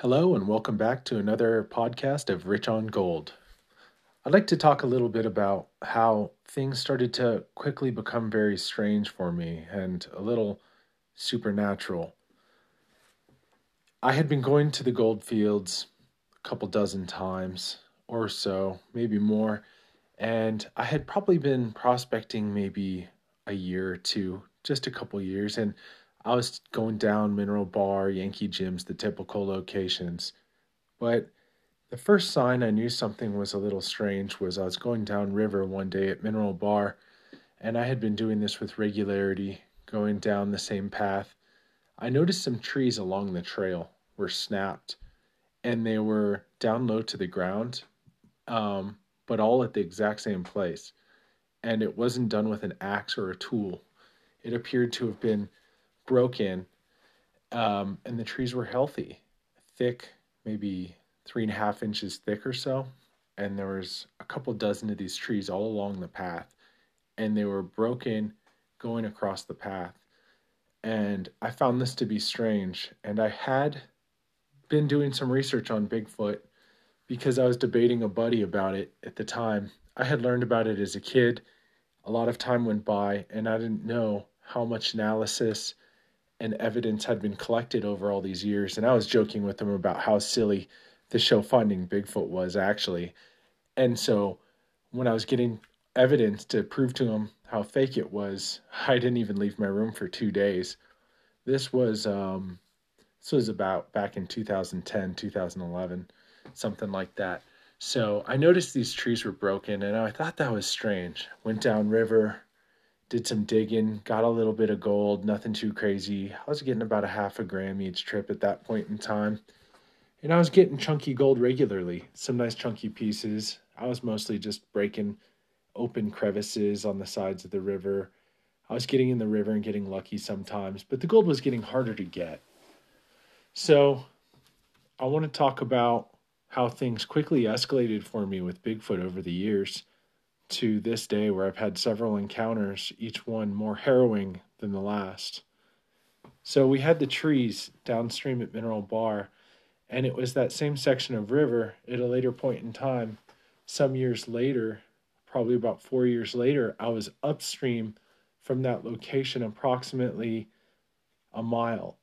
Hello, and welcome back to another podcast of Rich on Gold. I'd like to talk a little bit about how things started to quickly become very strange for me and a little supernatural. I had been going to the gold fields a couple dozen times or so, maybe more, and I had probably been prospecting maybe a year or two, just a couple years, and I was going down Mineral Bar, Yankee Jims, the typical locations. But the first sign I knew something was a little strange was I was going down river one day at Mineral Bar, and I had been doing this with regularity, going down the same path. I noticed some trees along the trail were snapped, and they were down low to the ground, um, but all at the exact same place. And it wasn't done with an axe or a tool. It appeared to have been broken, um, and the trees were healthy, thick, maybe three and a half inches thick or so. And there was a couple dozen of these trees all along the path, and they were broken going across the path. And I found this to be strange. And I had been doing some research on Bigfoot because I was debating a buddy about it at the time. I had learned about it as a kid. A lot of time went by, and I didn't know how much analysis and evidence had been collected over all these years. And I was joking with him about how silly the show Finding Bigfoot was actually. And so when I was getting evidence to prove to him how fake it was, I didn't even leave my room for two days. This was um, this was about back in 2010, 2011, something like that. So I noticed these trees were broken, and I thought that was strange. Went down river, did some digging, got a little bit of gold, nothing too crazy. I was getting about a half a gram each trip at that point in time. And I was getting chunky gold regularly, some nice chunky pieces. I was mostly just breaking open crevices on the sides of the river. I was getting in the river and getting lucky sometimes, but the gold was getting harder to get. So I want to talk about how things quickly escalated for me with Bigfoot over the years to this day where I've had several encounters, each one more harrowing than the last. So we had the trees downstream at Mineral Bar, and it was that same section of river at a later point in time. Some years later, probably about four years later, I was upstream from that location approximately a mile.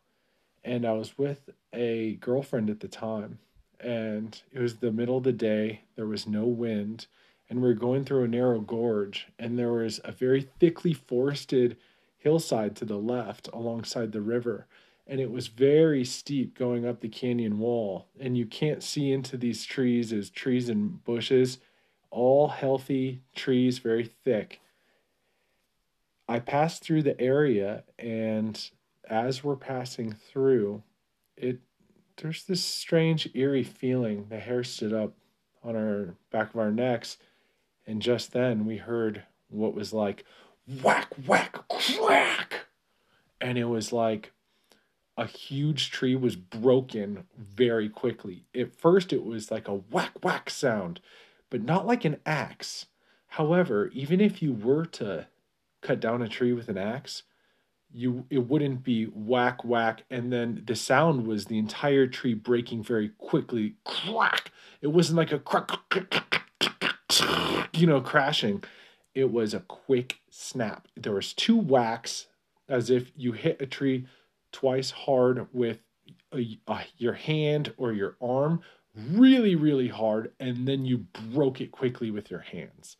And I was with a girlfriend at the time. And it was the middle of the day. There was no wind and we were going through a narrow gorge, and there was a very thickly forested hillside to the left alongside the river. And it was very steep going up the canyon wall, and you can't see into these trees as trees and bushes, all healthy trees, very thick. I passed through the area, and as we're passing through, it there's this strange eerie feeling. The hair stood up on our back of our necks and just then we heard what was like whack, whack, crack. And it was like a huge tree was broken very quickly. At first, it was like a whack, whack sound, but not like an axe. However, even if you were to cut down a tree with an axe, you it wouldn't be whack whack and then the sound was the entire tree breaking very quickly crack it wasn't like a crack you know, crashing. It was a quick snap. There was two whacks, as if you hit a tree twice hard with a, your hand or your arm, really, really hard, and then you broke it quickly with your hands.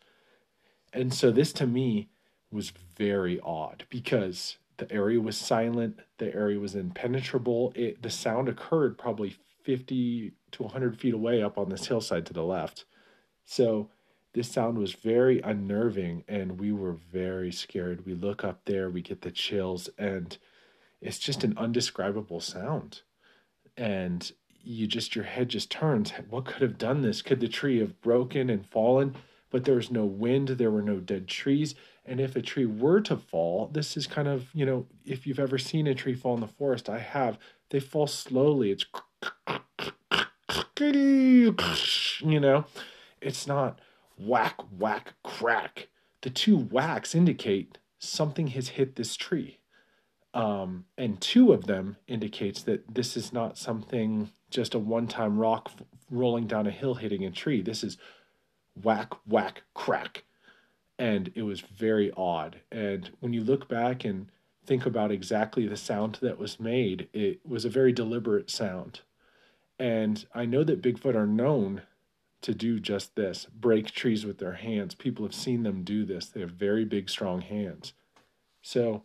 And so this to me was very odd because the area was silent, the area was impenetrable. It the sound occurred probably 50 to 100 feet away up on this hillside to the left. So this sound was very unnerving and we were very scared. We look up there, we get the chills, and it's just an undescribable sound. And you just, your head just turns. What could have done this? Could the tree have broken and fallen? But there was no wind, there were no dead trees. And if a tree were to fall, this is kind of, you know, if you've ever seen a tree fall in the forest, I have, they fall slowly. It's, you know, it's not whack, whack, crack. The two whacks indicate something has hit this tree. Um, and two of them indicates that this is not something just a one-time rock rolling down a hill hitting a tree. This is whack, whack, crack. And it was very odd. And when you look back and think about exactly the sound that was made, it was a very deliberate sound. And I know that Bigfoot are known to do just this break trees with their hands. People have seen them do this. They have very big, strong hands. So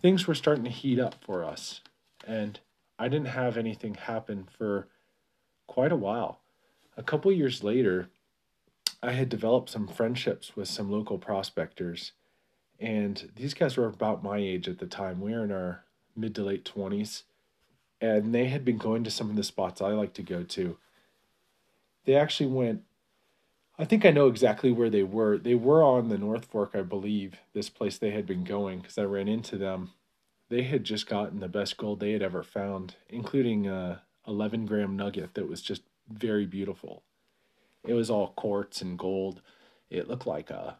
things were starting to heat up for us. And I didn't have anything happen for quite a while. A couple years later, I had developed some friendships with some local prospectors. And these guys were about my age at the time. We were in our mid to late 20s. And they had been going to some of the spots I like to go to they actually went I think I know exactly where they were. They were on the North Fork, I believe, this place they had been going because I ran into them. They had just gotten the best gold they had ever found, including a 11 gram nugget that was just very beautiful. It was all quartz and gold. It looked like a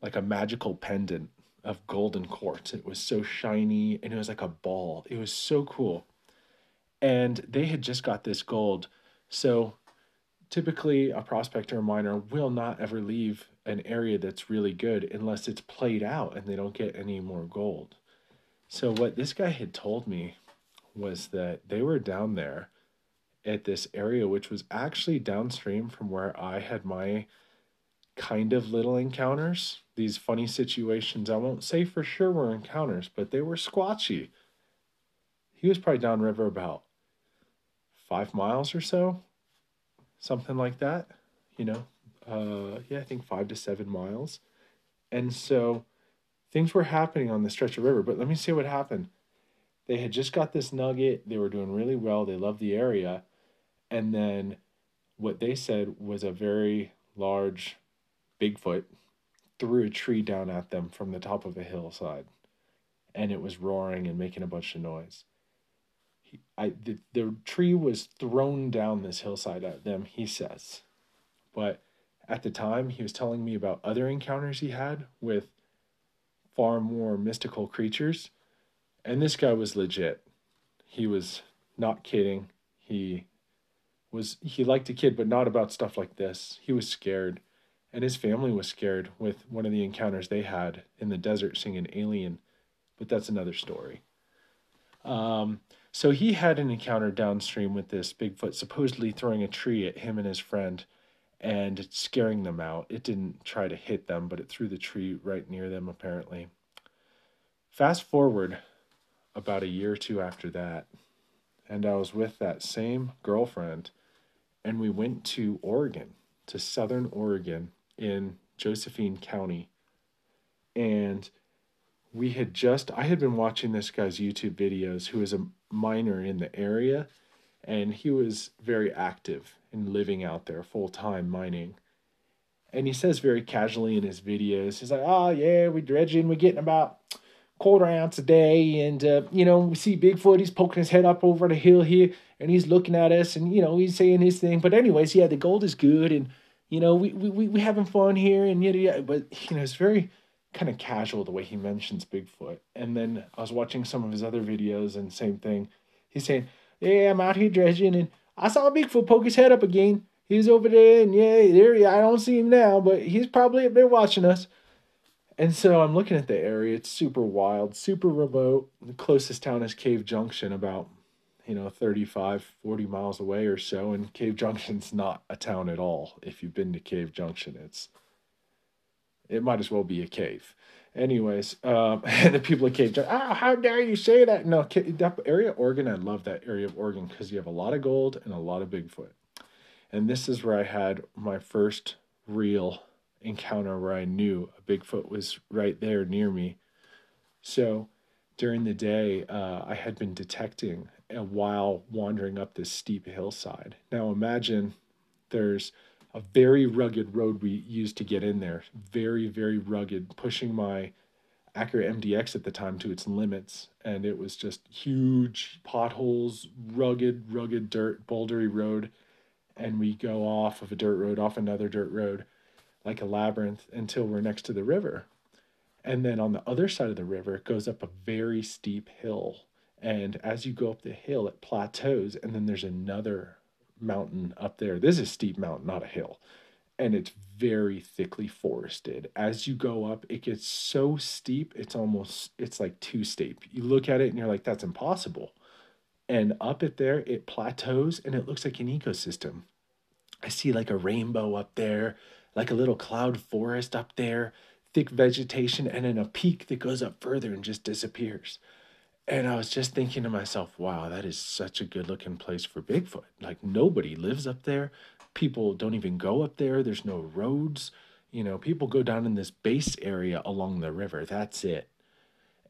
like a magical pendant of golden quartz. It was so shiny and it was like a ball. It was so cool. And they had just got this gold. So typically a prospector or miner will not ever leave an area that's really good unless it's played out and they don't get any more gold. So what this guy had told me was that they were down there at this area which was actually downstream from where I had my kind of little encounters, these funny situations. I won't say for sure were encounters, but they were squatchy. He was probably downriver about five miles or so something like that. You know, uh, yeah, I think five to seven miles. And so things were happening on the stretch of river. But let me see what happened. They had just got this nugget. They were doing really well. They loved the area. And then what they said was a very large Bigfoot threw a tree down at them from the top of a hillside. And it was roaring and making a bunch of noise. I the, the tree was thrown down this hillside at them, he says. But at the time, he was telling me about other encounters he had with far more mystical creatures. And this guy was legit. He was not kidding. He was he liked to kid, but not about stuff like this. He was scared. And his family was scared with one of the encounters they had in the desert seeing an alien. But that's another story. Um, so he had an encounter downstream with this Bigfoot, supposedly throwing a tree at him and his friend and scaring them out. It didn't try to hit them, but it threw the tree right near them, apparently. Fast forward about a year or two after that, and I was with that same girlfriend, and we went to Oregon, to southern Oregon in Josephine County. And we had just I had been watching this guy's YouTube videos who is a miner in the area and he was very active and living out there full time mining. And he says very casually in his videos, he's like, "Oh yeah, we're dredging, we're getting about quarter ounce a day, and uh, you know we see Bigfoot, he's poking his head up over the hill here, and he's looking at us, and you know he's saying his thing. But anyways, yeah, the gold is good, and you know we we we having fun here, and yada yada. But you know it's very kind of casual the way he mentions Bigfoot. And then I was watching some of his other videos and same thing. He's saying, Yeah, I'm out here dredging and I saw Bigfoot poke his head up again. He's over there and yeah, there I don't see him now, but he's probably up there watching us. And so I'm looking at the area. It's super wild, super remote. The closest town is Cave Junction, about, you know, 35, 40 miles away or so. And Cave Junction's not a town at all. If you've been to Cave Junction, it's it might as well be a cave. Anyways, um, the people of Cave Junction, oh, how dare you say that? No, that area of Oregon, I love that area of Oregon because you have a lot of gold and a lot of Bigfoot. And this is where I had my first real encounter where I knew a Bigfoot was right there near me. So during the day, uh, I had been detecting while wandering up this steep hillside. Now imagine there's a very rugged road we used to get in there. Very, very rugged, pushing my Acura MDX at the time to its limits. And it was just huge potholes, rugged, rugged dirt, bouldery road. And we go off of a dirt road, off another dirt road, like a labyrinth until we're next to the river. And then on the other side of the river, it goes up a very steep hill. And as you go up the hill, it plateaus, and then there's another mountain up there. This is steep mountain, not a hill. And it's very thickly forested. As you go up, it gets so steep, it's almost it's like too steep. You look at it and you're like, that's impossible. And up it there, it plateaus and it looks like an ecosystem. I see like a rainbow up there, like a little cloud forest up there, thick vegetation, and then a peak that goes up further and just disappears. And I was just thinking to myself, wow, that is such a good looking place for Bigfoot. Like nobody lives up there. People don't even go up there. There's no roads. You know, people go down in this base area along the river. That's it.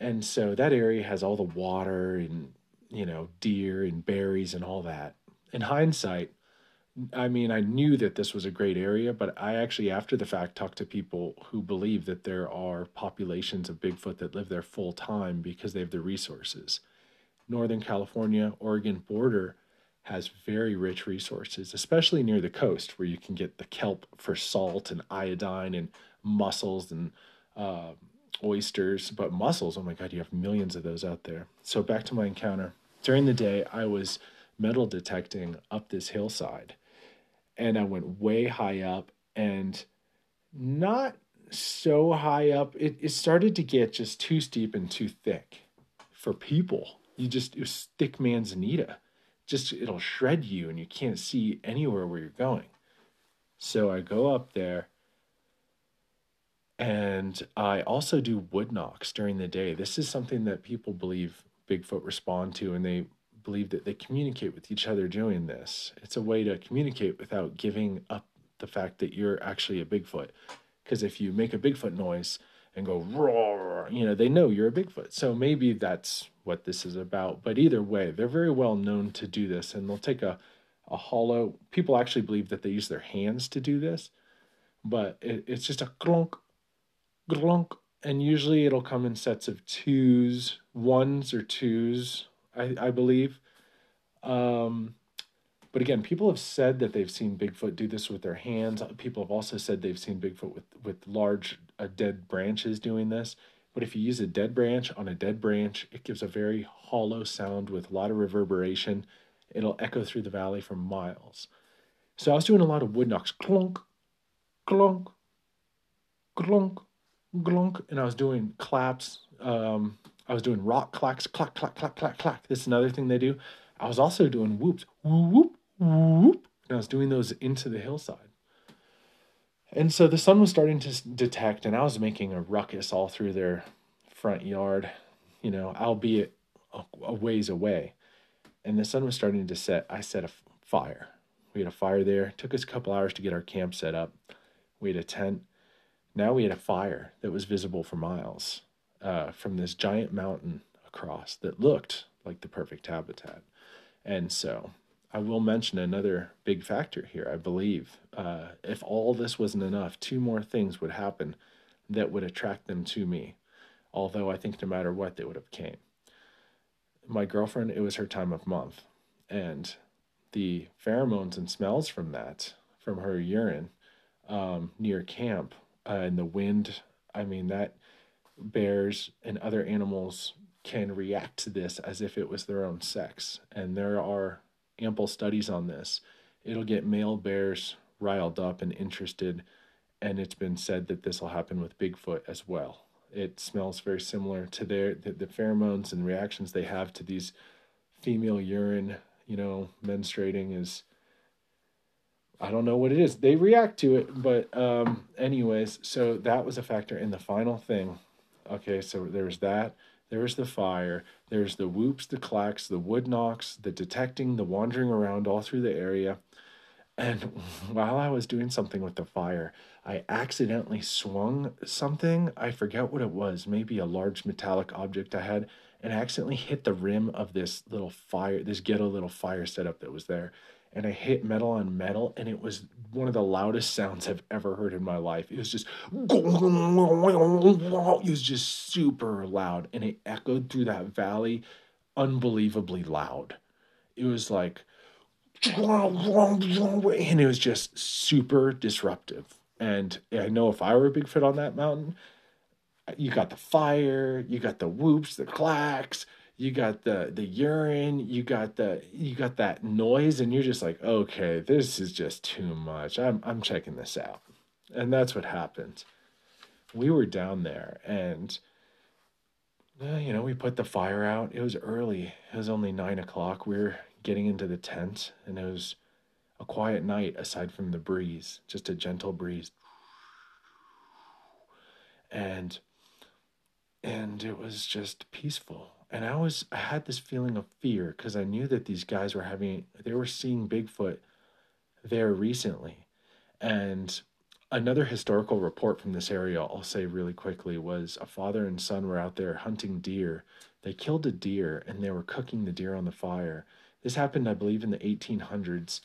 And so that area has all the water and, you know, deer and berries and all that. In hindsight, I mean, I knew that this was a great area, but I actually, after the fact, talked to people who believe that there are populations of Bigfoot that live there full time because they have the resources. Northern California, Oregon border has very rich resources, especially near the coast where you can get the kelp for salt and iodine and mussels and uh, oysters. But mussels, oh my God, you have millions of those out there. So back to my encounter. During the day, I was metal detecting up this hillside and I went way high up and not so high up. It, it started to get just too steep and too thick for people. You just, it was thick manzanita. Just, it'll shred you and you can't see anywhere where you're going. So I go up there and I also do wood knocks during the day. This is something that people believe Bigfoot respond to and they believe that they communicate with each other doing this. It's a way to communicate without giving up the fact that you're actually a Bigfoot. Because if you make a Bigfoot noise and go roar, you know, they know you're a Bigfoot. So maybe that's what this is about. But either way, they're very well known to do this and they'll take a, a hollow. People actually believe that they use their hands to do this, but it, it's just a glunk, glunk. And usually it'll come in sets of twos, ones or twos, I, I believe. Um, but again, people have said that they've seen Bigfoot do this with their hands. People have also said they've seen Bigfoot with with large uh, dead branches doing this. But if you use a dead branch on a dead branch, it gives a very hollow sound with a lot of reverberation. It'll echo through the valley for miles. So I was doing a lot of wood knocks, clunk, clunk, clunk, clunk, and I was doing claps. Um, I was doing rock clacks, clack, clack, clack, clack, clack. This is another thing they do. I was also doing whoops, whoop, whoop. And I was doing those into the hillside. And so the sun was starting to detect, and I was making a ruckus all through their front yard, you know, albeit a, ways away. And the sun was starting to set. I set a fire. We had a fire there. It took us a couple hours to get our camp set up. We had a tent. Now we had a fire that was visible for miles uh, from this giant mountain across that looked like the perfect habitat. And so I will mention another big factor here. I believe uh, if all this wasn't enough, two more things would happen that would attract them to me. Although I think no matter what, they would have came. My girlfriend, it was her time of month, and the pheromones and smells from that, from her urine, um, near camp, uh, and the wind. I mean that bears and other animals can react to this as if it was their own sex. And there are ample studies on this. It'll get male bears riled up and interested, and it's been said that this will happen with Bigfoot as well. It smells very similar to their the, the pheromones and reactions they have to these female urine, you know, menstruating is I don't know what it is. They react to it, but um anyways, so that was a factor in the final thing Okay, so there's that. There's the fire. There's the whoops, the clacks, the wood knocks, the detecting, the wandering around all through the area. And while I was doing something with the fire, I accidentally swung something. I forget what it was, maybe a large metallic object I had, and I accidentally hit the rim of this little fire, this ghetto little fire setup that was there and I hit metal on metal, and it was one of the loudest sounds I've ever heard in my life. It was just, it was just super loud, and it echoed through that valley unbelievably loud. It was like, and it was just super disruptive. And I know if I were a Bigfoot on that mountain, you got the fire, you got the whoops, the clacks, you got the the urine, you got the you got that noise, and you're just like, okay, this is just too much. I'm I'm checking this out, and that's what happened. We were down there, and uh, you know, we put the fire out. It was early. It was only nine o'clock. We were getting into the tent, and it was a quiet night aside from the breeze, just a gentle breeze. And and it was just peaceful. And I was I had this feeling of fear because I knew that these guys were having they were seeing Bigfoot there recently. And another historical report from this area, I'll say really quickly, was a father and son were out there hunting deer. They killed a deer and they were cooking the deer on the fire. This happened, I believe, in the 1800s.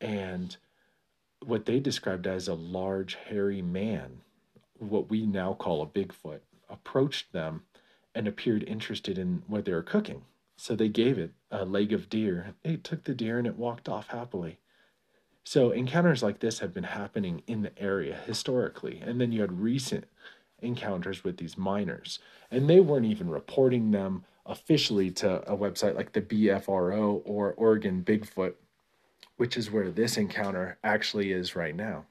And what they described as a large, hairy man, what we now call a Bigfoot, approached them and appeared interested in what they were cooking. So they gave it a leg of deer. It took the deer and it walked off happily. So encounters like this have been happening in the area historically. And then you had recent encounters with these miners. And they weren't even reporting them officially to a website like the BFRO or Oregon Bigfoot, which is where this encounter actually is right now.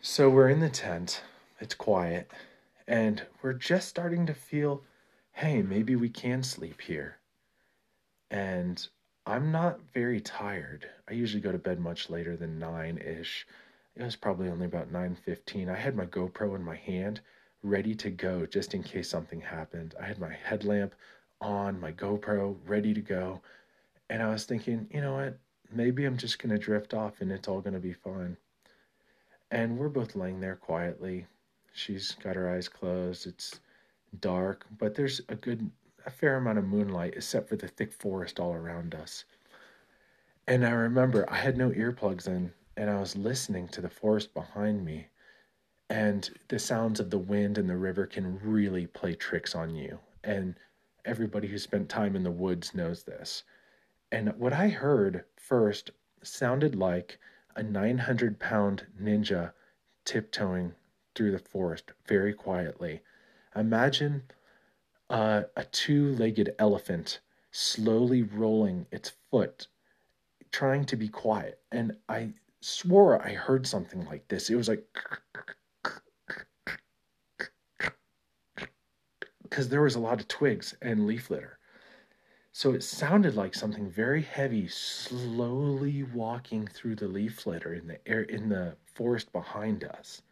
So we're in the tent, it's quiet, and we're just starting to feel hey, maybe we can sleep here. And I'm not very tired. I usually go to bed much later than 9ish. It was probably only about 9:15. I had my GoPro in my hand, ready to go just in case something happened. I had my headlamp on, my GoPro ready to go, and I was thinking, you know what? Maybe I'm just going to drift off and it's all going to be fine. And we're both laying there quietly. She's got her eyes closed. It's dark, but there's a good a fair amount of moonlight except for the thick forest all around us. And I remember I had no earplugs in and I was listening to the forest behind me. And the sounds of the wind and the river can really play tricks on you. And everybody who spent time in the woods knows this. And what I heard first sounded like a 900 pound ninja tiptoeing through the forest very quietly. Imagine uh, a two legged elephant slowly rolling its foot, trying to be quiet. And I swore I heard something like this. It was like, because there was a lot of twigs and leaf litter. So it sounded like something very heavy slowly walking through the leaf litter in the air in the forest behind us.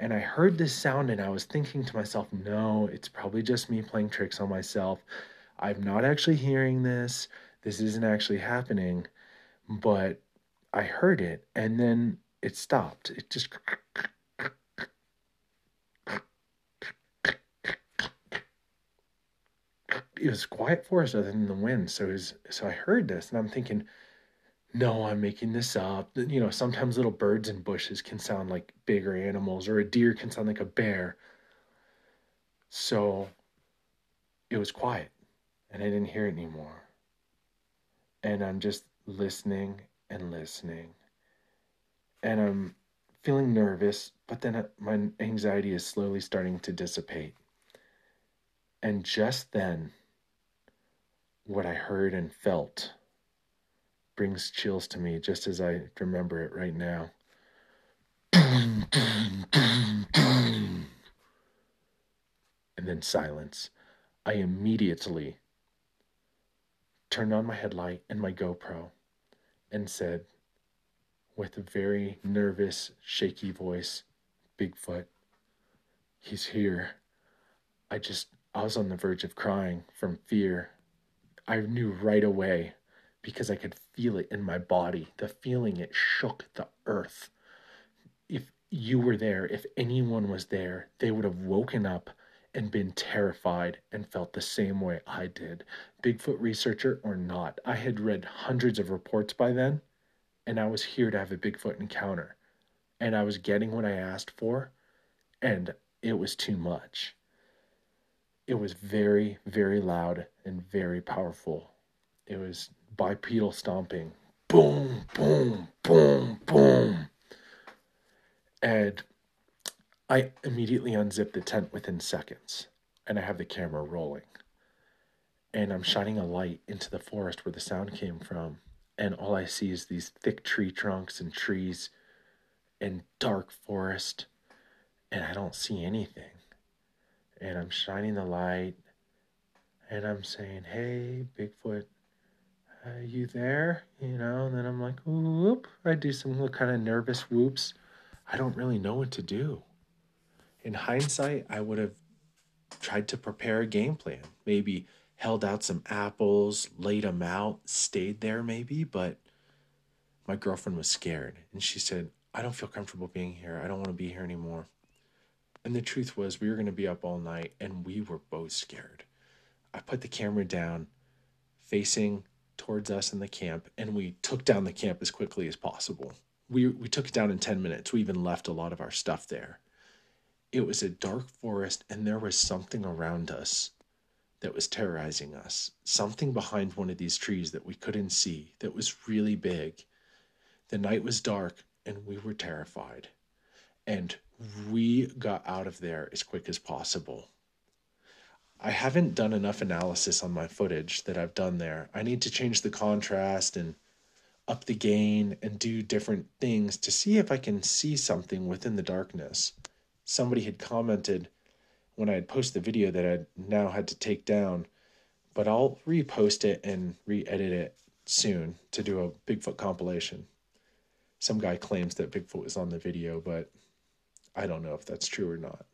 And I heard this sound and I was thinking to myself, no, it's probably just me playing tricks on myself. I'm not actually hearing this. This isn't actually happening. But I heard it and then it stopped. It just. It was quiet forest other than the wind. So, was, so I heard this and I'm thinking, no, I'm making this up. You know, sometimes little birds in bushes can sound like bigger animals, or a deer can sound like a bear. So it was quiet, and I didn't hear it anymore. And I'm just listening and listening. And I'm feeling nervous, but then my anxiety is slowly starting to dissipate. And just then, what I heard and felt brings chills to me just as I remember it right now. And then silence. I immediately turned on my headlight and my GoPro and said, with a very nervous, shaky voice, Bigfoot, he's here. I just, I was on the verge of crying from fear. I knew right away because I could feel it in my body. The feeling it shook the earth. If you were there, if anyone was there, they would have woken up and been terrified and felt the same way I did. Bigfoot researcher or not, I had read hundreds of reports by then, and I was here to have a Bigfoot encounter. And I was getting what I asked for, and it was too much. It was very, very loud and very powerful. It was bipedal stomping. Boom, boom, boom, boom. And I immediately unzip the tent within seconds and I have the camera rolling. And I'm shining a light into the forest where the sound came from. And all I see is these thick tree trunks and trees and dark forest. And I don't see anything. And I'm shining the light and I'm saying, Hey, Bigfoot, you there? You know, and then I'm like, whoop. I do some little kind of nervous whoops. I don't really know what to do. In hindsight, I would have tried to prepare a game plan. Maybe held out some apples, laid them out, stayed there maybe, but my girlfriend was scared and she said, I don't feel comfortable being here. I don't want to be here anymore. And the truth was, we were going to be up all night and we were both scared. I put the camera down, facing towards us in the camp, and we took down the camp as quickly as possible. We, we took it down in 10 minutes. We even left a lot of our stuff there. It was a dark forest, and there was something around us that was terrorizing us. Something behind one of these trees that we couldn't see, that was really big. The night was dark, and we were terrified. And we got out of there as quick as possible. I haven't done enough analysis on my footage that I've done there. I need to change the contrast and up the gain and do different things to see if I can see something within the darkness somebody had commented when I had posted the video that I now had to take down, but I'll repost it and re edit it soon to do a Bigfoot compilation. Some guy claims that Bigfoot was on the video, but I don't know if that's true or not.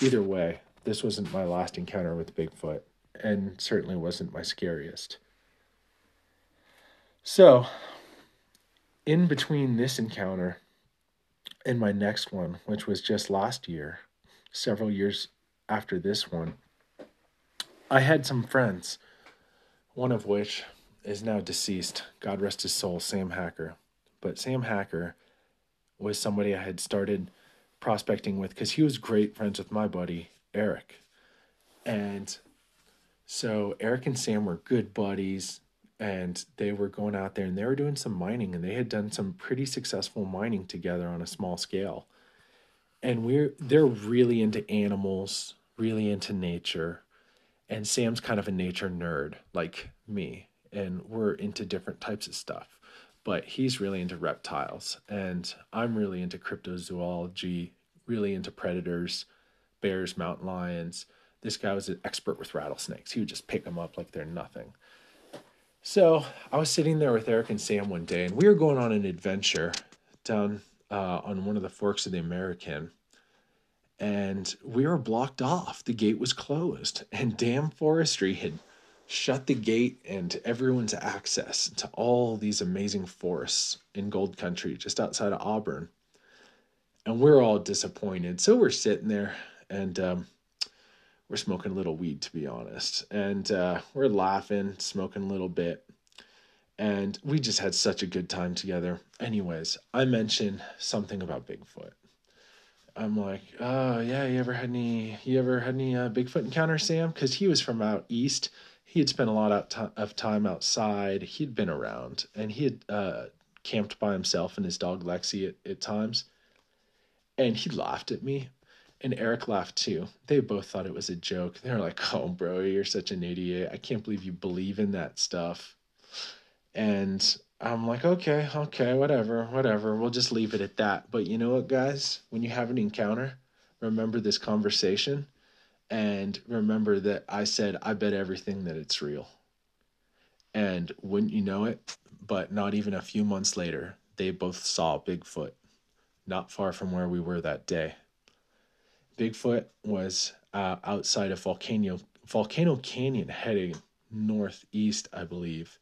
Either way, this wasn't my last encounter with Bigfoot, and certainly wasn't my scariest. So, in between this encounter and my next one, which was just last year, several years after this one, I had some friends, one of which is now deceased. God rest his soul, Sam Hacker. But Sam Hacker was somebody I had started prospecting with because he was great friends with my buddy, Eric. And so Eric and Sam were good buddies and they were going out there and they were doing some mining and they had done some pretty successful mining together on a small scale. And we're they're really into animals really into nature and sam's kind of a nature nerd like me and we're into different types of stuff. But he's really into reptiles and i'm really into cryptozoology really into predators bears mountain lions this guy was an expert with rattlesnakes he would just pick them up like they're nothing so I was sitting there with Eric and Sam one day, and we were going on an adventure down uh, on one of the forks of the American. And we were blocked off. The gate was closed, and Dam Forestry had shut the gate and everyone's access to all these amazing forests in Gold Country, just outside of Auburn. And we're all disappointed. So we're sitting there, and um, we're smoking a little weed to be honest. And uh, we're laughing smoking a little bit. And we just had such a good time together. Anyways i mentioned something about bigfoot. I'm like oh yeah you ever had any you ever had any uh, bigfoot encounter sam? Because he was from out east. He had spent a lot out of time outside. He'd been around and he had uh, camped by himself and his dog lexi at, at times. And he laughed at me and Eric laughed too. They both thought it was a joke. They were like, "Oh, bro, you're such an idiot. I can't believe you believe in that stuff." And I'm like, "Okay, okay, whatever, whatever. We'll just leave it at that." But you know what, guys? When you have an encounter, remember this conversation and remember that I said, "I bet everything that it's real." And wouldn't you know it, but not even a few months later, they both saw Bigfoot not far from where we were that day. Bigfoot was uh, outside of Volcano Volcano Canyon, heading northeast, I believe,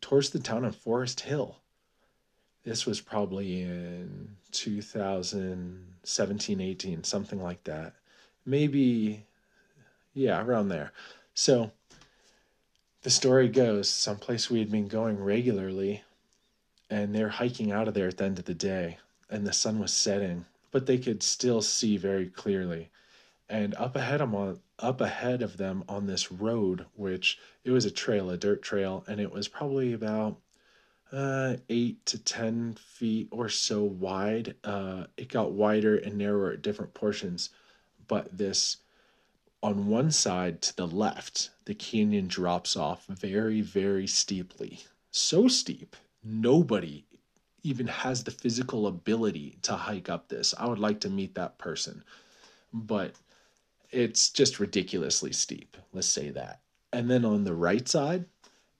towards the town of Forest Hill. This was probably in 2017, 18, something like that. Maybe, yeah, around there. So the story goes someplace we had been going regularly, and they're hiking out of there at the end of the day, and the sun was setting but they could still see very clearly. And up ahead of them, up ahead of them on this road, which it was a trail, a dirt trail, and it was probably about uh, eight to 10 feet or so wide. Uh, it got wider and narrower at different portions, but this on one side to the left, the canyon drops off very, very steeply. So steep, nobody even has the physical ability to hike up this. I would like to meet that person, but it's just ridiculously steep. Let's say that. And then on the right side,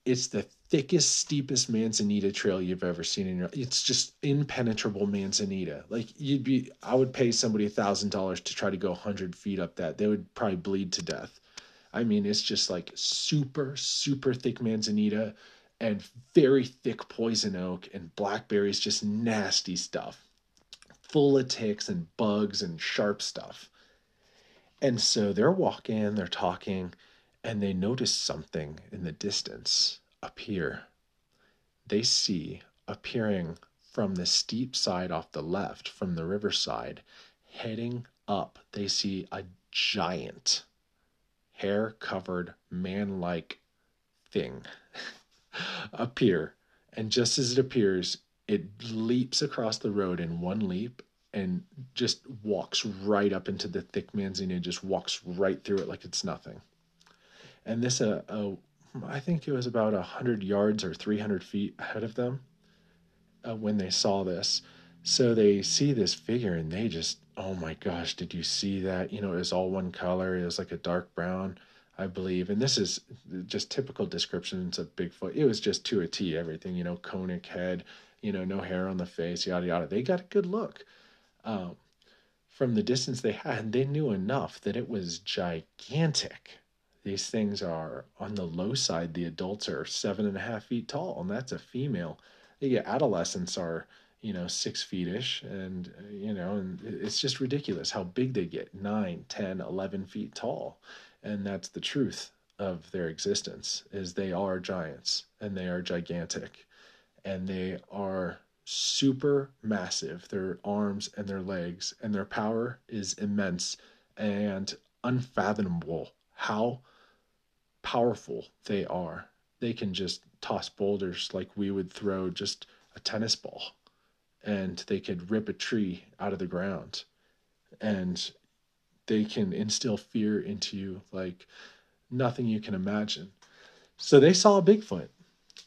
it's the thickest, steepest manzanita trail you've ever seen in your. It's just impenetrable manzanita. Like you'd be, I would pay somebody a thousand dollars to try to go hundred feet up that. They would probably bleed to death. I mean, it's just like super, super thick manzanita and very thick poison oak and blackberries, just nasty stuff, full of ticks and bugs and sharp stuff. And so they're walking, they're talking, and they notice something in the distance appear. They see appearing from the steep side off the left, from the riverside, heading up, they see a giant, hair covered, man like thing appear. And just as it appears, it leaps across the road in one leap and just walks right up into the thick manzanita, just walks right through it like it's nothing. And this, uh, uh, I think it was about 100 yards or 300 feet ahead of them uh, when they saw this. So they see this figure and they just, oh my gosh, did you see that? You know, it was all one color. It was like a dark brown I believe. And this is just typical descriptions of Bigfoot. It was just to a T, everything, you know, conic head, you know, no hair on the face, yada, yada. They got a good look. Um, from the distance they had, they knew enough that it was gigantic. These things are on the low side. The adults are seven and a half feet tall, and that's a female. The adolescents are, you know, six feet ish, and, you know, and it's just ridiculous how big they get nine, ten, eleven feet tall and that's the truth of their existence is they are giants and they are gigantic and they are super massive. Their arms and their legs and their power is immense and unfathomable how powerful they are. They can just toss boulders like we would throw just a tennis ball and they could rip a tree out of the ground. And they can instill fear into you like nothing you can imagine. So they saw Bigfoot,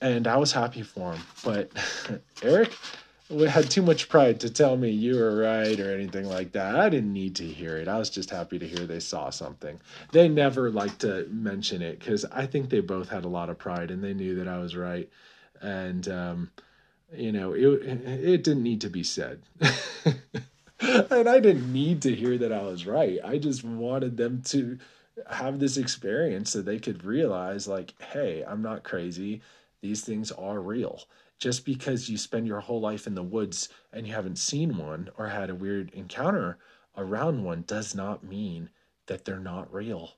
and I was happy for him. But Eric had too much pride to tell me you were right or anything like that. I didn't need to hear it. I was just happy to hear they saw something. They never liked to mention it because I think they both had a lot of pride and they knew that I was right. And, um, you know, it, it didn't need to be said. and I didn't need to hear that I was right. I just wanted them to have this experience so they could realize, like, hey, I'm not crazy. These things are real. Just because you spend your whole life in the woods and you haven't seen one or had a weird encounter around one does not mean that they're not real.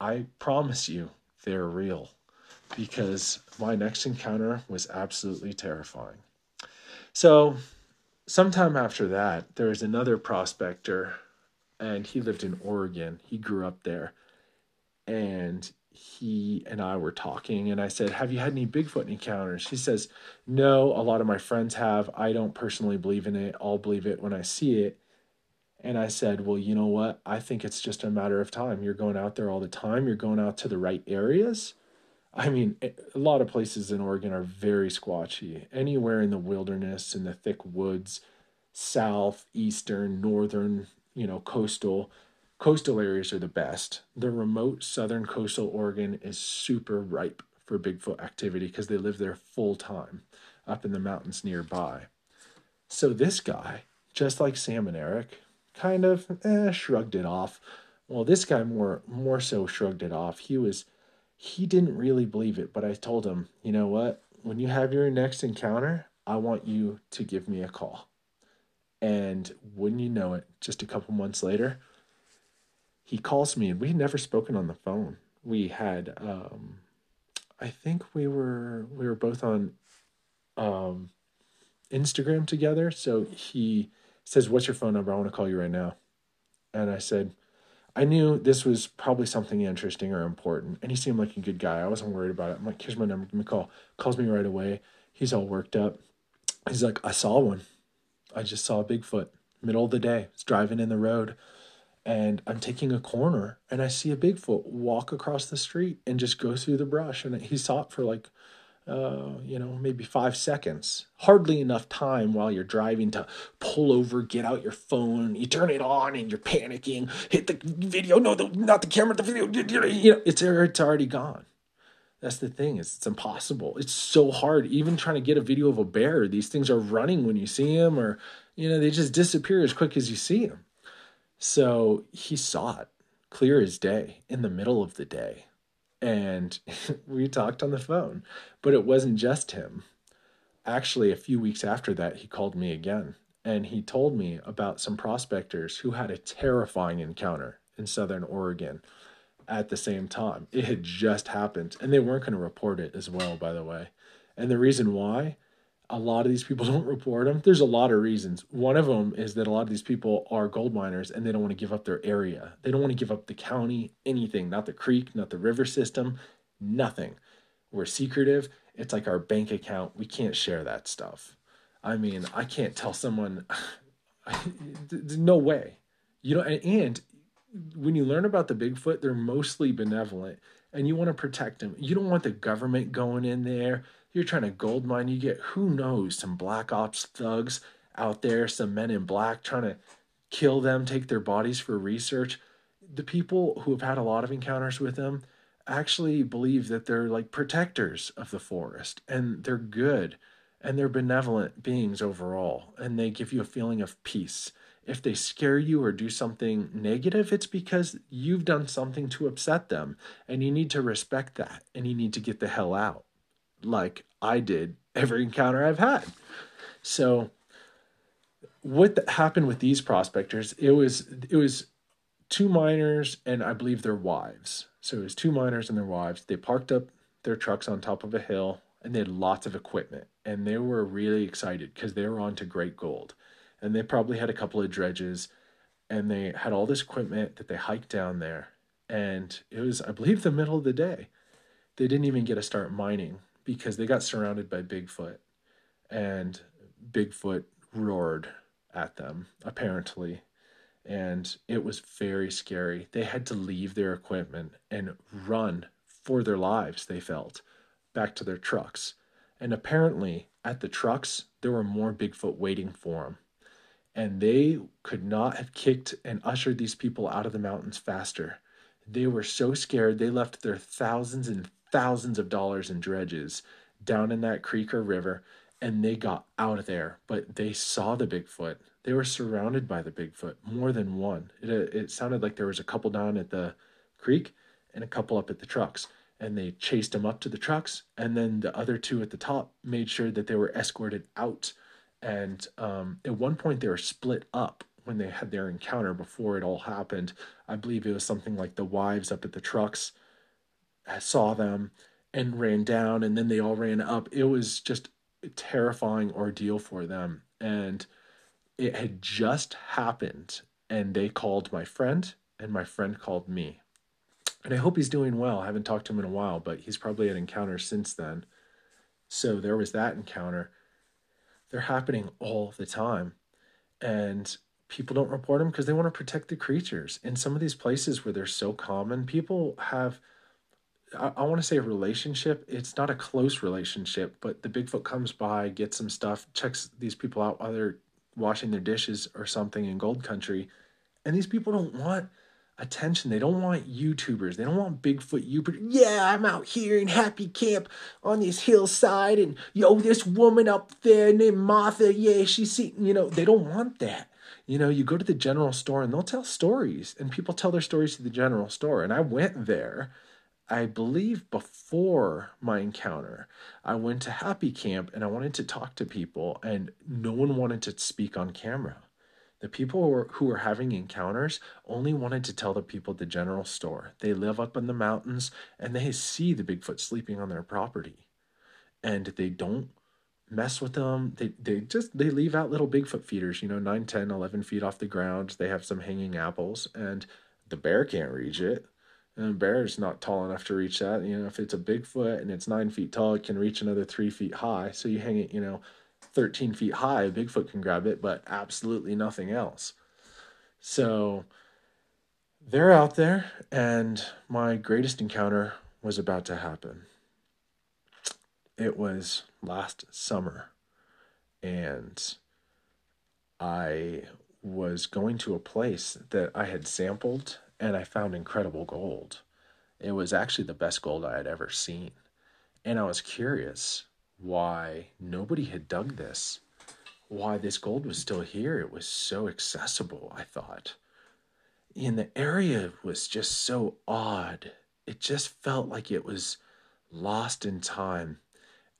I promise you, they're real because my next encounter was absolutely terrifying. So, sometime after that, there was another prospector, and he lived in Oregon. He grew up there. And he and I were talking, and I said, Have you had any Bigfoot encounters? He says, No, a lot of my friends have. I don't personally believe in it. I'll believe it when I see it. And I said, Well, you know what? I think it's just a matter of time. You're going out there all the time, you're going out to the right areas I mean, a lot of places in Oregon are very squatchy. Anywhere in the wilderness, in the thick woods, south, eastern, northern, you know, coastal, coastal areas are the best. The remote southern coastal Oregon is super ripe for Bigfoot activity because they live there full time up in the mountains nearby. So this guy, just like Sam and Eric, kind of eh, shrugged it off. Well, this guy more more so shrugged it off. He was he didn't really believe it, but I told him, you know what? When you have your next encounter, I want you to give me a call. And wouldn't you know it, just a couple months later, he calls me, and we had never spoken on the phone. We had, um, I think we were we were both on um, Instagram together. So he says, "What's your phone number? I want to call you right now." And I said, I knew this was probably something interesting or important, and he seemed like a good guy. I wasn't worried about it. I'm like, here's my number, give me a call. Calls me right away. he's all worked up. He's like, I saw one. I just saw a Bigfoot, middle of the day. It's driving in the road and I'm taking a corner and I see a Bigfoot walk across the street and just go through the brush. And he saw it for like, uh, you know, maybe five seconds. Hardly enough time while you're driving to pull over, get out your phone, you turn it on and you're panicking, hit the video, no, the, not the camera, the video, you know, it's, it's already gone. That's the thing is it's impossible. It's so hard. Even trying to get a video of a bear, these things are running when you see them or, you know, they just disappear as quick as you see them. So he saw it clear as day in the middle of the day. And we talked on the phone, but it wasn't just him. Actually, a few weeks after that, he called me again and he told me about some prospectors who had a terrifying encounter in Southern Oregon at the same time. It had just happened and they weren't going to report it as well, by the way. And the reason why a lot of these people mm-hmm. don't report them. There's a lot of reasons. One of them is that a lot of these people are gold miners and they don't want to give up their area. They don't want to give up the county, anything, not the creek, not the river system, nothing. We're secretive. It's like our bank account. We can't share that stuff. I mean, I can't tell someone, no way. You know, and when you learn about the Bigfoot, they're mostly benevolent and you want to protect them. You don't want the government going in there you're trying to gold mine, you get who knows some black ops thugs out there, some men in black trying to kill them, take their bodies for research. The people who have had a lot of encounters with them actually believe that they're like protectors of the forest and they're good and they're benevolent beings overall and they give you a feeling of peace. If they scare you or do something negative, it's because you've done something to upset them and you need to respect that and you need to get the hell out like I did every encounter I've had. So what happened with these prospectors, it was it was two miners and I believe their wives. So it was two miners and their wives. They parked up their trucks on top of a hill and they had lots of equipment and they were really excited because they were on to great gold. And they probably had a couple of dredges and they had all this equipment that they hiked down there. And it was, I believe, the middle of the day. They didn't even get to start mining because they got surrounded by Bigfoot and Bigfoot roared at them, apparently. And it was very scary. They had to leave their equipment and run for their lives, they felt, back to their trucks. And apparently, at the trucks, there were more Bigfoot waiting for them. And they could not have kicked and ushered these people out of the mountains faster. They were so scared, they left their thousands and thousands of dollars in dredges down in that creek or river and they got out of there but they saw the bigfoot. They were surrounded by the bigfoot more than one. It, uh, it sounded like there was a couple down at the creek and a couple up at the trucks and they chased them up to the trucks and then the other two at the top made sure that they were escorted out. And um, at one point they were split up when they had their encounter before it all happened. I believe it was something like the wives up at the trucks saw them and ran down and then they all ran up. It was just a terrifying ordeal for them. And it had just happened and they called my friend and my friend called me. And i hope he's doing well. I haven't talked to him in a while but he's probably had encounters since then. So there was that encounter. They're happening all the time and people don't report them because they want to protect the creatures. In some of these places where they're so common people have I, I want to say a relationship. It's not a close relationship, but the Bigfoot comes by, gets some stuff, checks these people out while they're washing their dishes or something in Gold Country. And these people don't want attention. They don't want YouTubers. They don't want Bigfoot YouTubers. Yeah, I'm out here in Happy Camp on this hillside, and yo, this woman up there named Martha. Yeah, she's see. You know, they don't want that. You know, you go to the general store and they'll tell stories, and people tell their stories to the general store. And I went there I believe before my encounter, I went to Happy Camp and I wanted to talk to people, and no one wanted to speak on camera. The people who were, who were having encounters only wanted to tell the people at the general store. They live up in the mountains and they see the Bigfoot sleeping on their property. And they don't mess with them. They, they just, they leave out little Bigfoot feeders, you know, 9, 10, 11 feet off the ground. They have some hanging apples and the bear can't reach it And a bear is not tall enough to reach that. You know, if it's a Bigfoot and it's nine feet tall, it can reach another three feet high. So you hang it, you know, 13 feet high, a Bigfoot can grab it, but absolutely nothing else. So they're out there, and my greatest encounter was about to happen. It was last summer, and I was going to a place that I had sampled and I found incredible gold. It was actually the best gold I had ever seen. And I was curious why nobody had dug this, why this gold was still here. It was so accessible, I thought. And the area was just so odd. It just felt like it was lost in time.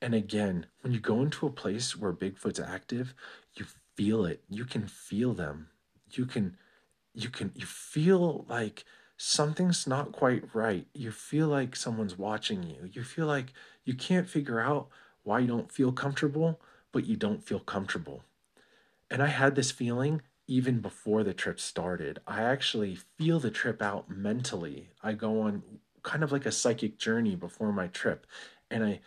And again, when you go into a place where Bigfoot's active, you feel it. You can feel them. You can you can you feel like something's not quite right. You feel like someone's watching you. You feel like you can't figure out why you don't feel comfortable, but you don't feel comfortable. And I had this feeling even before the trip started. I actually feel the trip out mentally. I go on kind of like a psychic journey before my trip, and I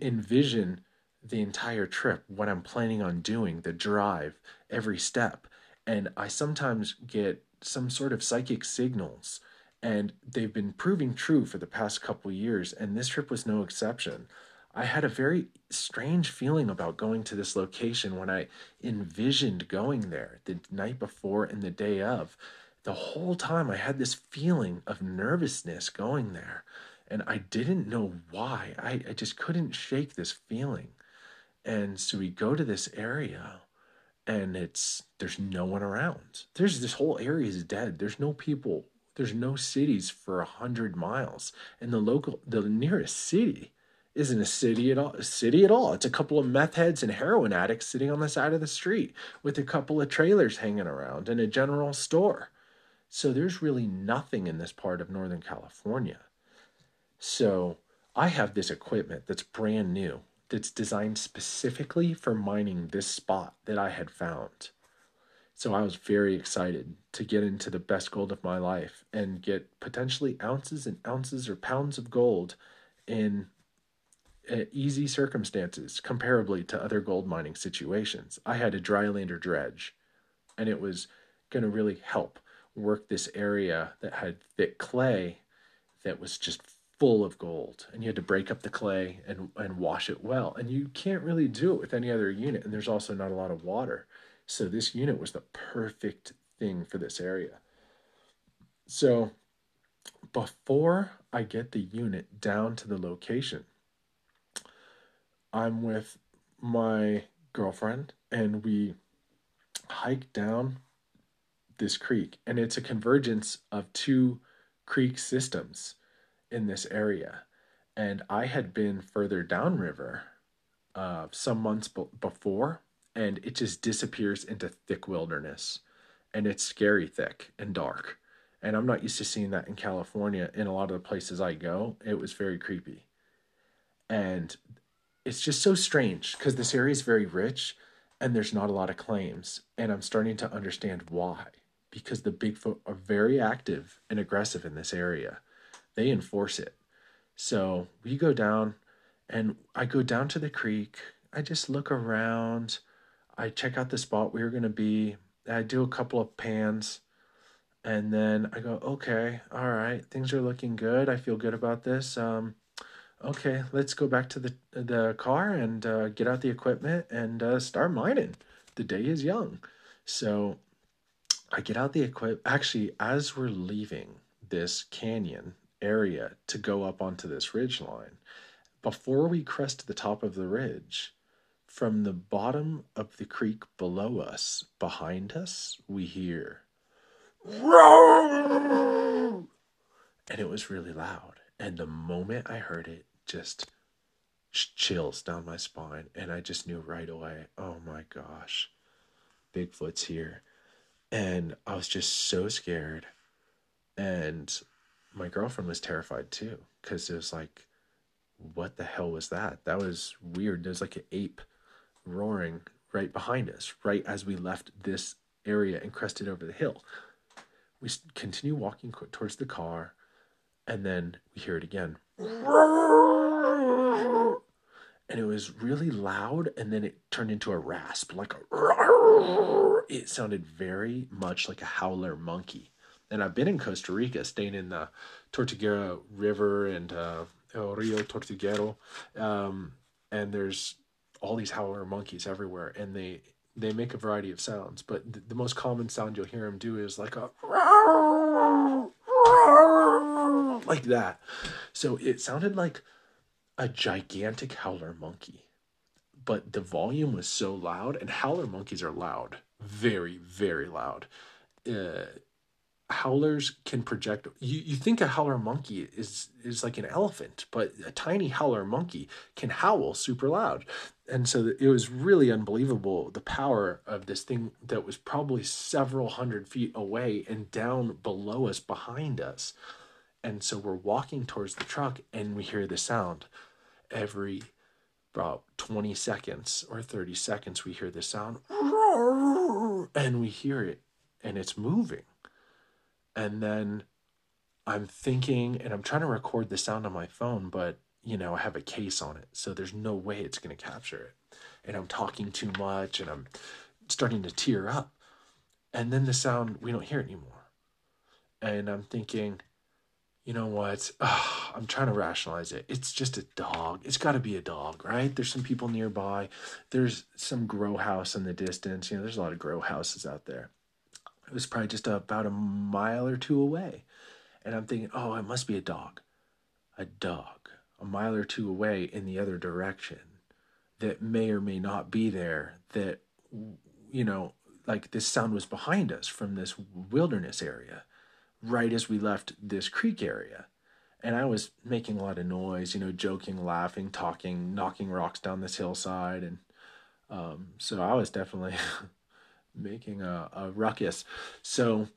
envision the entire trip, what I'm planning on doing, the drive, every step. And I sometimes get some sort of psychic signals, and they've been proving true for the past couple years, and this trip was no exception. I had a very strange feeling about going to this location when I envisioned going there the night before and the day of. The whole time I had this feeling of nervousness going there, and I didn't know why. I, I just couldn't shake this feeling. And so we go to this area and it's there's no one around. There's this whole area is dead. There's no people. There's no cities for a hundred miles. And the local the nearest city isn't a city at all a city at all. It's a couple of meth heads and heroin addicts sitting on the side of the street with a couple of trailers hanging around and a general store. So there's really nothing in this part of Northern California. So I have this equipment that's brand new that's designed specifically for mining this spot that I had found. So I was very excited to get into the best gold of my life and get potentially ounces and ounces or pounds of gold in uh, easy circumstances comparably to other gold mining situations. I had a drylander dredge and it was going to really help work this area that had thick clay that was just full of gold and you had to break up the clay and, and wash it well. And you can't really do it with any other unit. And there's also not a lot of water. So this unit was the perfect thing for this area. So before I get the unit down to the location, I'm with my girlfriend and we hike down this creek and it's a convergence of two creek systems in this area. And I had been further downriver uh, some months b- before, and it just disappears into thick wilderness. And it's scary thick and dark. And I'm not used to seeing that in California. In a lot of the places I go, it was very creepy. And it's just so strange because this area is very rich and there's not a lot of claims. And I'm starting to understand why. Because the Bigfoot are very active and aggressive in this area they enforce it. So we go down and I go down to the creek. I just look around. I check out the spot we are going to be. I do a couple of pans and then I go, okay, all right, things are looking good. I feel good about this. Um, okay, let's go back to the the car and uh, get out the equipment and uh, start mining. The day is young, so I get out the equip. Actually, as we're leaving this canyon area to go up onto this ridge line. Before we crest the top of the ridge, from the bottom of the creek below us, behind us, we hear Roar! and it was really loud. And the moment I heard it, just chills down my spine, and I just knew right away, oh my gosh, Bigfoot's here. And I was just so scared. And my girlfriend was terrified too because it was like what the hell was that that was weird there's like an ape roaring right behind us right as we left this area and crested over the hill we continue walking towards the car And then we hear it again. And it was really loud, and then it turned into a rasp, like a. It sounded very much like a howler monkey. And I've been in Costa Rica, staying in the Tortuguero River and uh, El Rio Tortuguero, um, and there's all these howler monkeys everywhere, and they they make a variety of sounds, but the, the most common sound you'll hear them do is like a like that. So it sounded like a gigantic howler monkey, but the volume was so loud, and howler monkeys are loud, very very loud. Uh, howlers can project you, you think a howler monkey is is like an elephant but a tiny howler monkey can howl super loud. And so it was really unbelievable the power of this thing that was probably several hundred feet away and down below us behind us. And so we're walking towards the truck and we hear the sound. Every about 20 seconds or 30 seconds we hear the sound and we hear it and it's moving and then I'm thinking and I'm trying to record the sound on my phone, but you know, I have a case on it, so there's no way it's going to capture it. And I'm talking too much and I'm starting to tear up. And then the sound, we don't hear it anymore. And I'm thinking, you know what? Ugh, I'm trying to rationalize it. It's just a dog. It's got to be a dog, right? There's some people nearby. There's some grow house in the distance. You know, there's a lot of grow houses out there. It was probably just about a mile or two away. And I'm thinking, oh, it must be a dog. A dog, a mile or two away in the other direction that may or may not be there. That, you know, like this sound was behind us from this wilderness area right as we left this creek area. And I was making a lot of noise, you know, joking, laughing, talking, knocking rocks down this hillside. And um, so I was definitely making a, a ruckus. So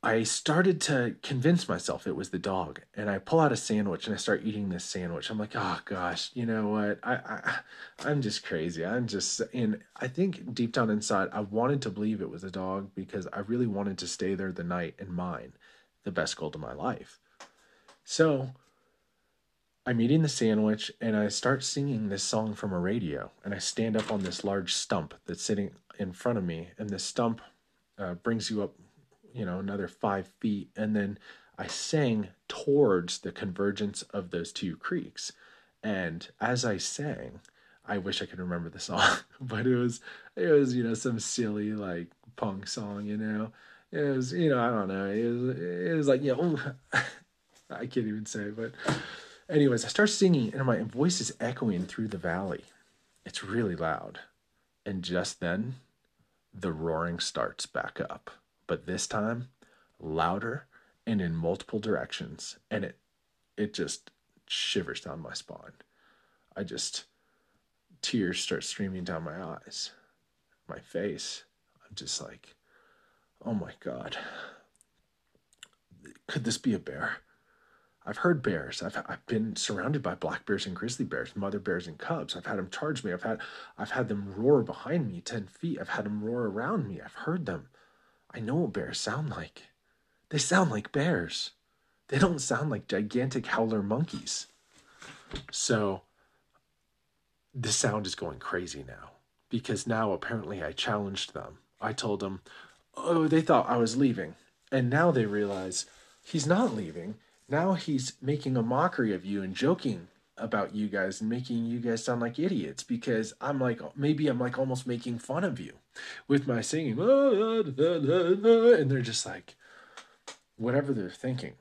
I started to convince myself it was the dog, and I pull out a sandwich and I start eating this sandwich. I'm like, oh gosh, you know what? I, I I'm just crazy. I'm just, and I think deep down inside, I wanted to believe it was a dog because I really wanted to stay there the night and mine the best goal of my life. So I'm eating the sandwich and I start singing this song from a radio, and I stand up on this large stump that's sitting in front of me, and the stump uh, brings you up, you know, another five feet, and then I sang towards the convergence of those two creeks. And as I sang, I wish I could remember the song, but it was it was you know some silly like punk song, you know. It was you know I don't know. It was it was like you know I can't even say, but anyways, I start singing and my voice is echoing through the valley. It's really loud, and just then the roaring starts back up, but this time louder and in multiple directions, and it it just shivers down my spine. I just tears start streaming down my eyes, my face. I'm just like, oh my god, could this be a bear? I've heard bears. I've I've been surrounded by black bears and grizzly bears, mother bears and cubs. I've had them charge me. I've had I've had them roar behind me ten feet. I've had them roar around me. I've heard them. I know what bears sound like. They sound like bears. They don't sound like gigantic howler monkeys. So the sound is going crazy now because now apparently I challenged them. I told them, "Oh, they thought I was leaving." And now they realize he's not leaving now he's making a mockery of you and joking about you guys and making you guys sound like idiots because I'm like maybe I'm like almost making fun of you with my singing. And they're just like whatever they're thinking.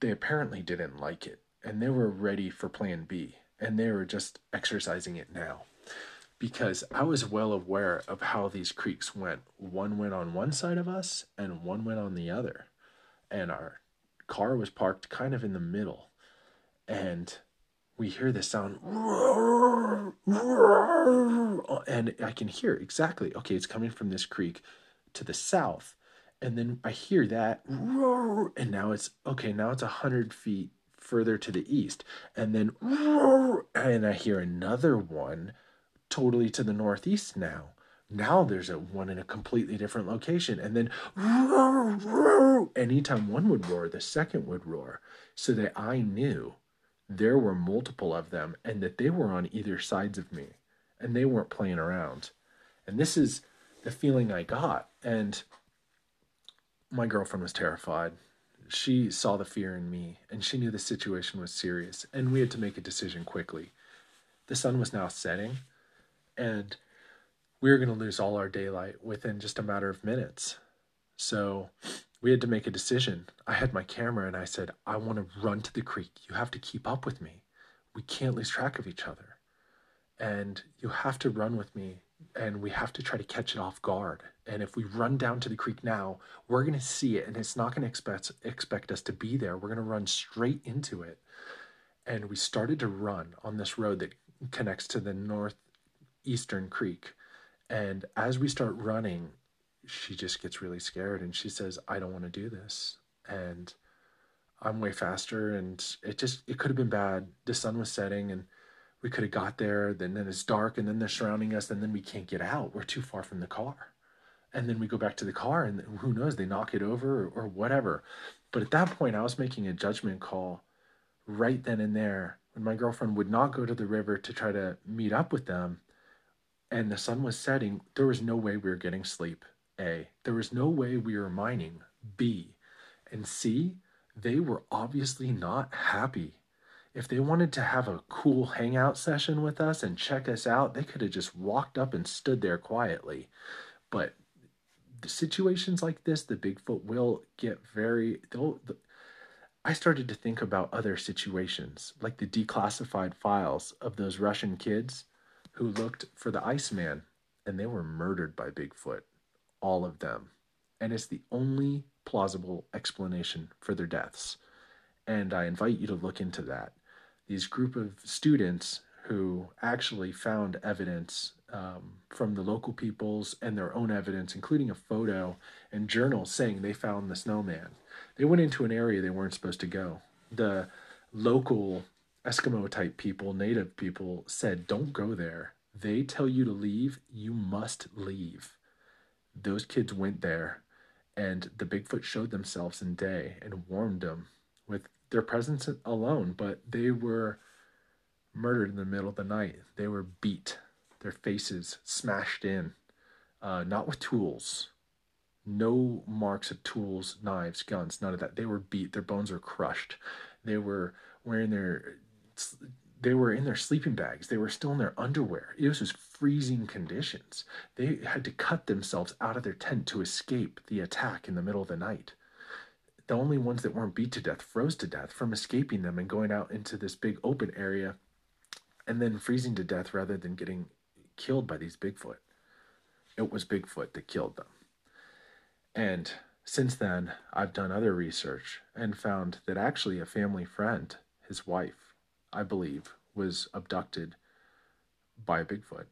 They apparently didn't like it and they were ready for plan B and they were just exercising it now because I was well aware of how these creeks went. One went on one side of us and one went on the other and our car was parked kind of in the middle. And we hear this sound and I can hear exactly okay it's coming from this creek to the south and then I hear that and now it's okay now it's a hundred feet further to the east and then and I hear another one totally to the northeast now Now there's a one in a completely different location. And then anytime one would roar, the second would roar. So that I knew there were multiple of them and that they were on either sides of me and they weren't playing around. And this is the feeling I got. And my girlfriend was terrified. She saw the fear in me and she knew the situation was serious. And we had to make a decision quickly. The sun was now setting and we were going to lose all our daylight within just a matter of minutes. So we had to make a decision. I had my camera and I said, I want to run to the creek. You have to keep up with me. We can't lose track of each other. And you have to run with me and we have to try to catch it off guard. And if we run down to the creek now, we're going to see it and it's not going to expect expect us to be there. We're going to run straight into it. And we started to run on this road that connects to the northeastern creek. And as we start running, she just gets really scared and she says, "I don't want to do this." And I'm way faster and it just it could have been bad. The sun was setting and we could have got there, then then it's dark, and then they're surrounding us, and then we can't get out. We're too far from the car. And then we go back to the car, and who knows, they knock it over or, or whatever. But at that point, I was making a judgment call right then and there when my girlfriend would not go to the river to try to meet up with them and the sun was setting, there was no way we were getting sleep. A. There was no way we were mining. B. And C. They were obviously not happy if they wanted to have a cool hangout session with us and check us out, they could have just walked up and stood there quietly. But the situations like this, the Bigfoot will get very. They'll, I started to think about other situations, like the declassified files of those Russian kids who looked for the Iceman and they were murdered by Bigfoot. All of them. And it's the only plausible explanation for their deaths. And I invite you to look into that these group of students who actually found evidence um, from the local peoples and their own evidence, including a photo and journals saying they found the snowman. They went into an area they weren't supposed to go. The local Eskimo type people, native people, said, Don't go there. They tell you to leave, you must leave. Those kids went there, and the Bigfoot showed themselves in day and warned them with their presence alone, but they were murdered in the middle of the night. They were beat, their faces smashed in, uh, not with tools, no marks of tools, knives, guns, none of that. They were beat, their bones were crushed. They were wearing their they were in their sleeping bags. They were still in their underwear. It was just freezing conditions. They had to cut themselves out of their tent to escape the attack in the middle of the night the only ones that weren't beat to death froze to death from escaping them and going out into this big open area and then freezing to death rather than getting killed by these Bigfoot. It was Bigfoot that killed them. And since then, I've done other research and found that actually a family friend, his wife, I believe, was abducted by Bigfoot,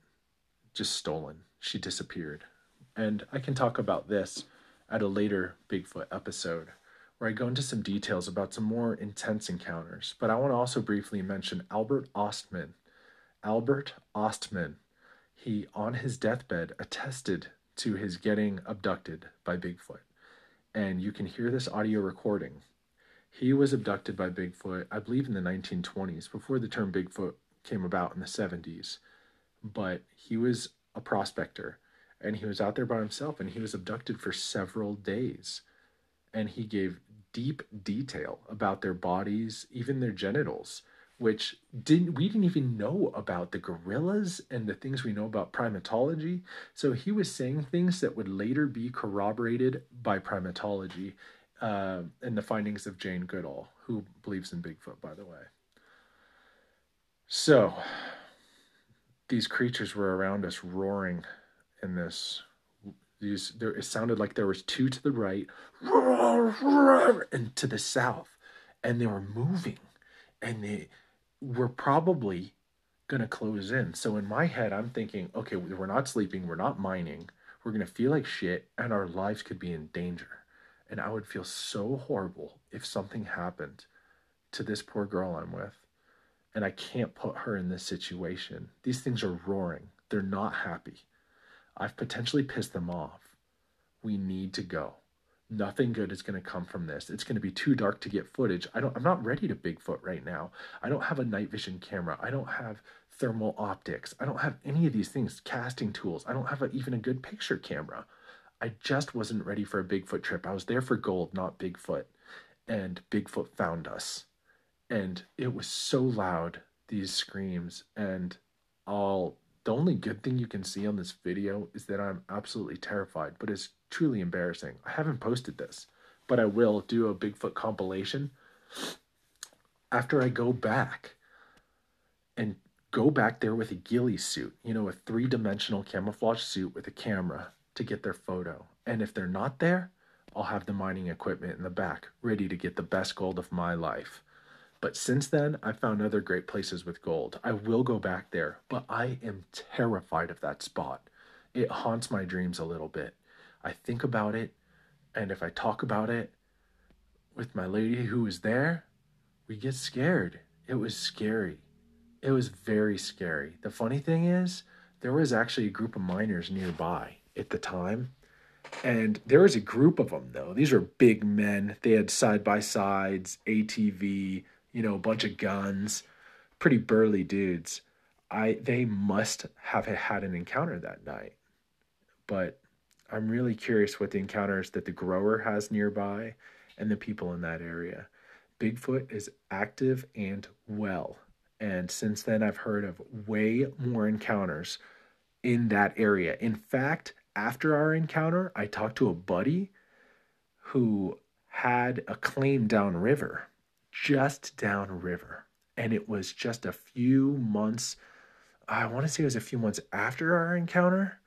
just stolen. She disappeared. And I can talk about this at a later Bigfoot episode where I go into some details about some more intense encounters. But I want to also briefly mention Albert Ostman. Albert Ostman, he, on his deathbed, attested to his getting abducted by Bigfoot. And you can hear this audio recording. He was abducted by Bigfoot, I believe, in the 1920s, before the term Bigfoot came about in the 70s. But he was a prospector and he was out there by himself and he was abducted for several days and he gave deep detail about their bodies, even their genitals, which didn't we didn't even know about the gorillas and the things we know about primatology. So he was saying things that would later be corroborated by primatology uh, and the findings of Jane Goodall, who believes in Bigfoot, by the way. So these creatures were around us roaring in this these there it sounded like there was two to the right and to the south and they were moving and they were probably going to close in so in my head i'm thinking okay we're not sleeping we're not mining we're going to feel like shit and our lives could be in danger and i would feel so horrible if something happened to this poor girl i'm with and i can't put her in this situation these things are roaring they're not happy I've potentially pissed them off. We need to go. Nothing good is going to come from this. It's going to be too dark to get footage. I don't I'm not ready to Bigfoot right now. I don't have a night vision camera. I don't have thermal optics. I don't have any of these things, casting tools. I don't have a, even a good picture camera. I just wasn't ready for a Bigfoot trip. I was there for gold, not Bigfoot. And Bigfoot found us. And it was so loud, these screams. And all the only good thing you can see on this video is that I'm absolutely terrified, but it's truly embarrassing. I haven't posted this, but I will do a Bigfoot compilation after I go back and go back there with a ghillie suit, you know, a three dimensional camouflage suit with a camera to get their photo. And if they're not there, I'll have the mining equipment in the back ready to get the best gold of my life. But since then, I've found other great places with gold. I will go back there, but I am terrified of that spot. It haunts my dreams a little bit. I think about it, and if I talk about it with my lady who was there, we get scared. It was scary. It was very scary. The funny thing is, there was actually a group of miners nearby at the time. And there was a group of them, though. These were big men. They had side by sides, ATV, you know, a bunch of guns, pretty burly dudes. I they must have had an encounter that night. But I'm really curious what the encounters that the grower has nearby and the people in that area. Bigfoot is active and well. And since then, I've heard of way more encounters in that area. In fact, after our encounter, I talked to a buddy who had a claim downriver, just downriver. And it was just a few months, I want to say it was a few months after our encounter.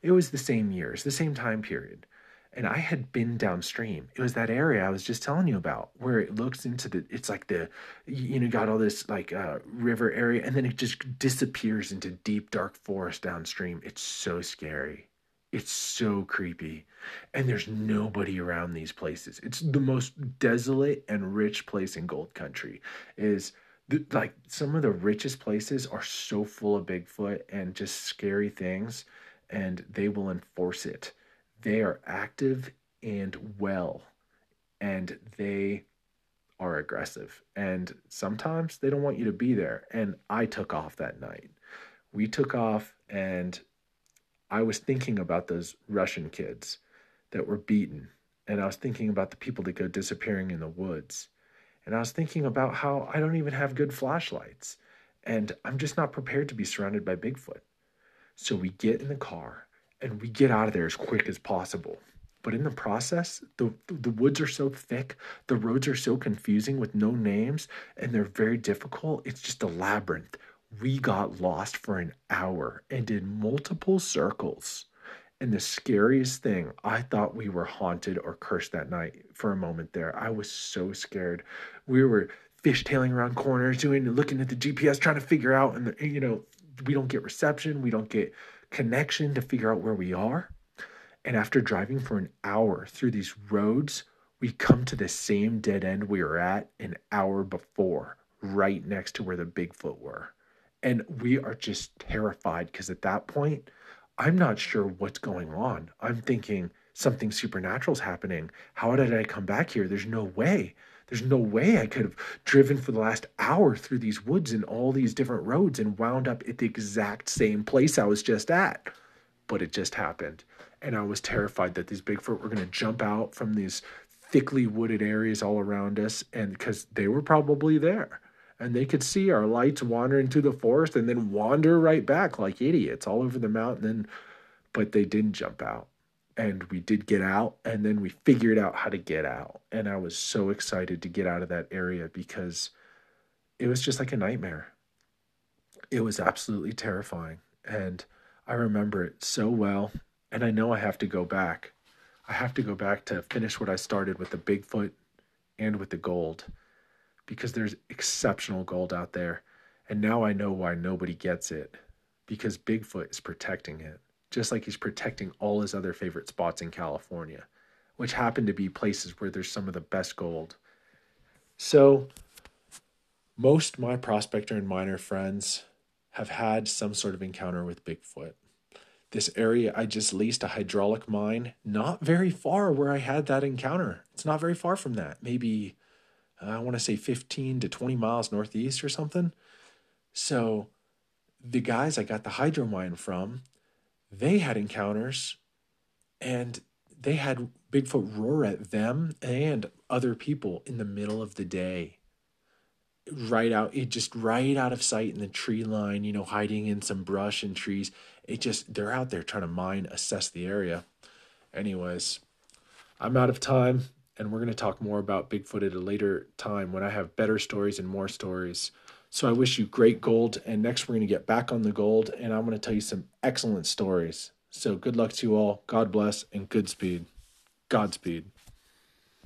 It was the same years, the same time period and I had been downstream. It was that area I was just telling you about where it looks into the it's like the you know got all this like uh river area and then it just disappears into deep dark forest downstream. It's so scary. It's so creepy. And there's nobody around these places. It's the most desolate and rich place in gold country. Is the, like some of the richest places are so full of Bigfoot and just scary things and they will enforce it they are active and well and they are aggressive and sometimes they don't want you to be there and i took off that night we took off and i was thinking about those russian kids that were beaten and i was thinking about the people that go disappearing in the woods and i was thinking about how i don't even have good flashlights and i'm just not prepared to be surrounded by bigfoot so we get in the car and we get out of there as quick as possible. But in the process, the the woods are so thick, the roads are so confusing with no names, and they're very difficult. It's just a labyrinth. We got lost for an hour and did multiple circles. And the scariest thing, I thought we were haunted or cursed that night for a moment there. I was so scared. We were fishtailing around corners, doing looking at the GPS, trying to figure out, and the, you know, we don't get reception, we don't get connection to figure out where we are. And after driving for an hour through these roads, we come to the same dead end we were at an hour before, right next to where the Bigfoot were. And we are just terrified because at that point, I'm not sure what's going on. I'm thinking something supernatural is happening. How did I come back here? There's no way. There's no way I could have driven for the last hour through these woods and all these different roads and wound up at the exact same place I was just at. But it just happened. And I was terrified that these Bigfoot were going to jump out from these thickly wooded areas all around us. And because they were probably there and they could see our lights wandering through the forest and then wander right back like idiots all over the mountain. But they didn't jump out. And we did get out and then we figured out how to get out. And i was so excited to get out of that area because it was just like a nightmare. It was absolutely terrifying. And i remember it so well. And i know i have to go back. I have to go back to finish what i started with the bigfoot and with the gold because there's exceptional gold out there and now i know why nobody gets it because bigfoot is protecting it just like he's protecting all his other favorite spots in California, which happen to be places where there's some of the best gold. So, most my prospector and miner friends have had some sort of encounter with Bigfoot. this area I just leased a hydraulic mine, not very far where I had that encounter. It's not very far from that. Maybe I want to say 15 to 20 miles northeast or something. So the guys I got the hydro mine from, they had encounters and they had Bigfoot roar at them and other people in the middle of the day. Right out, it just right out of sight in the tree line, you know, hiding in some brush and trees. It just, they're out there trying to mine, assess the area. Anyways, I'm out of time, and we're going to talk more about Bigfoot at a later time when I have better stories and more stories. So I wish you great gold, and next we're going to get back on the gold, and I'm going to tell you some excellent stories. So good luck to you all. God bless and good speed. Godspeed.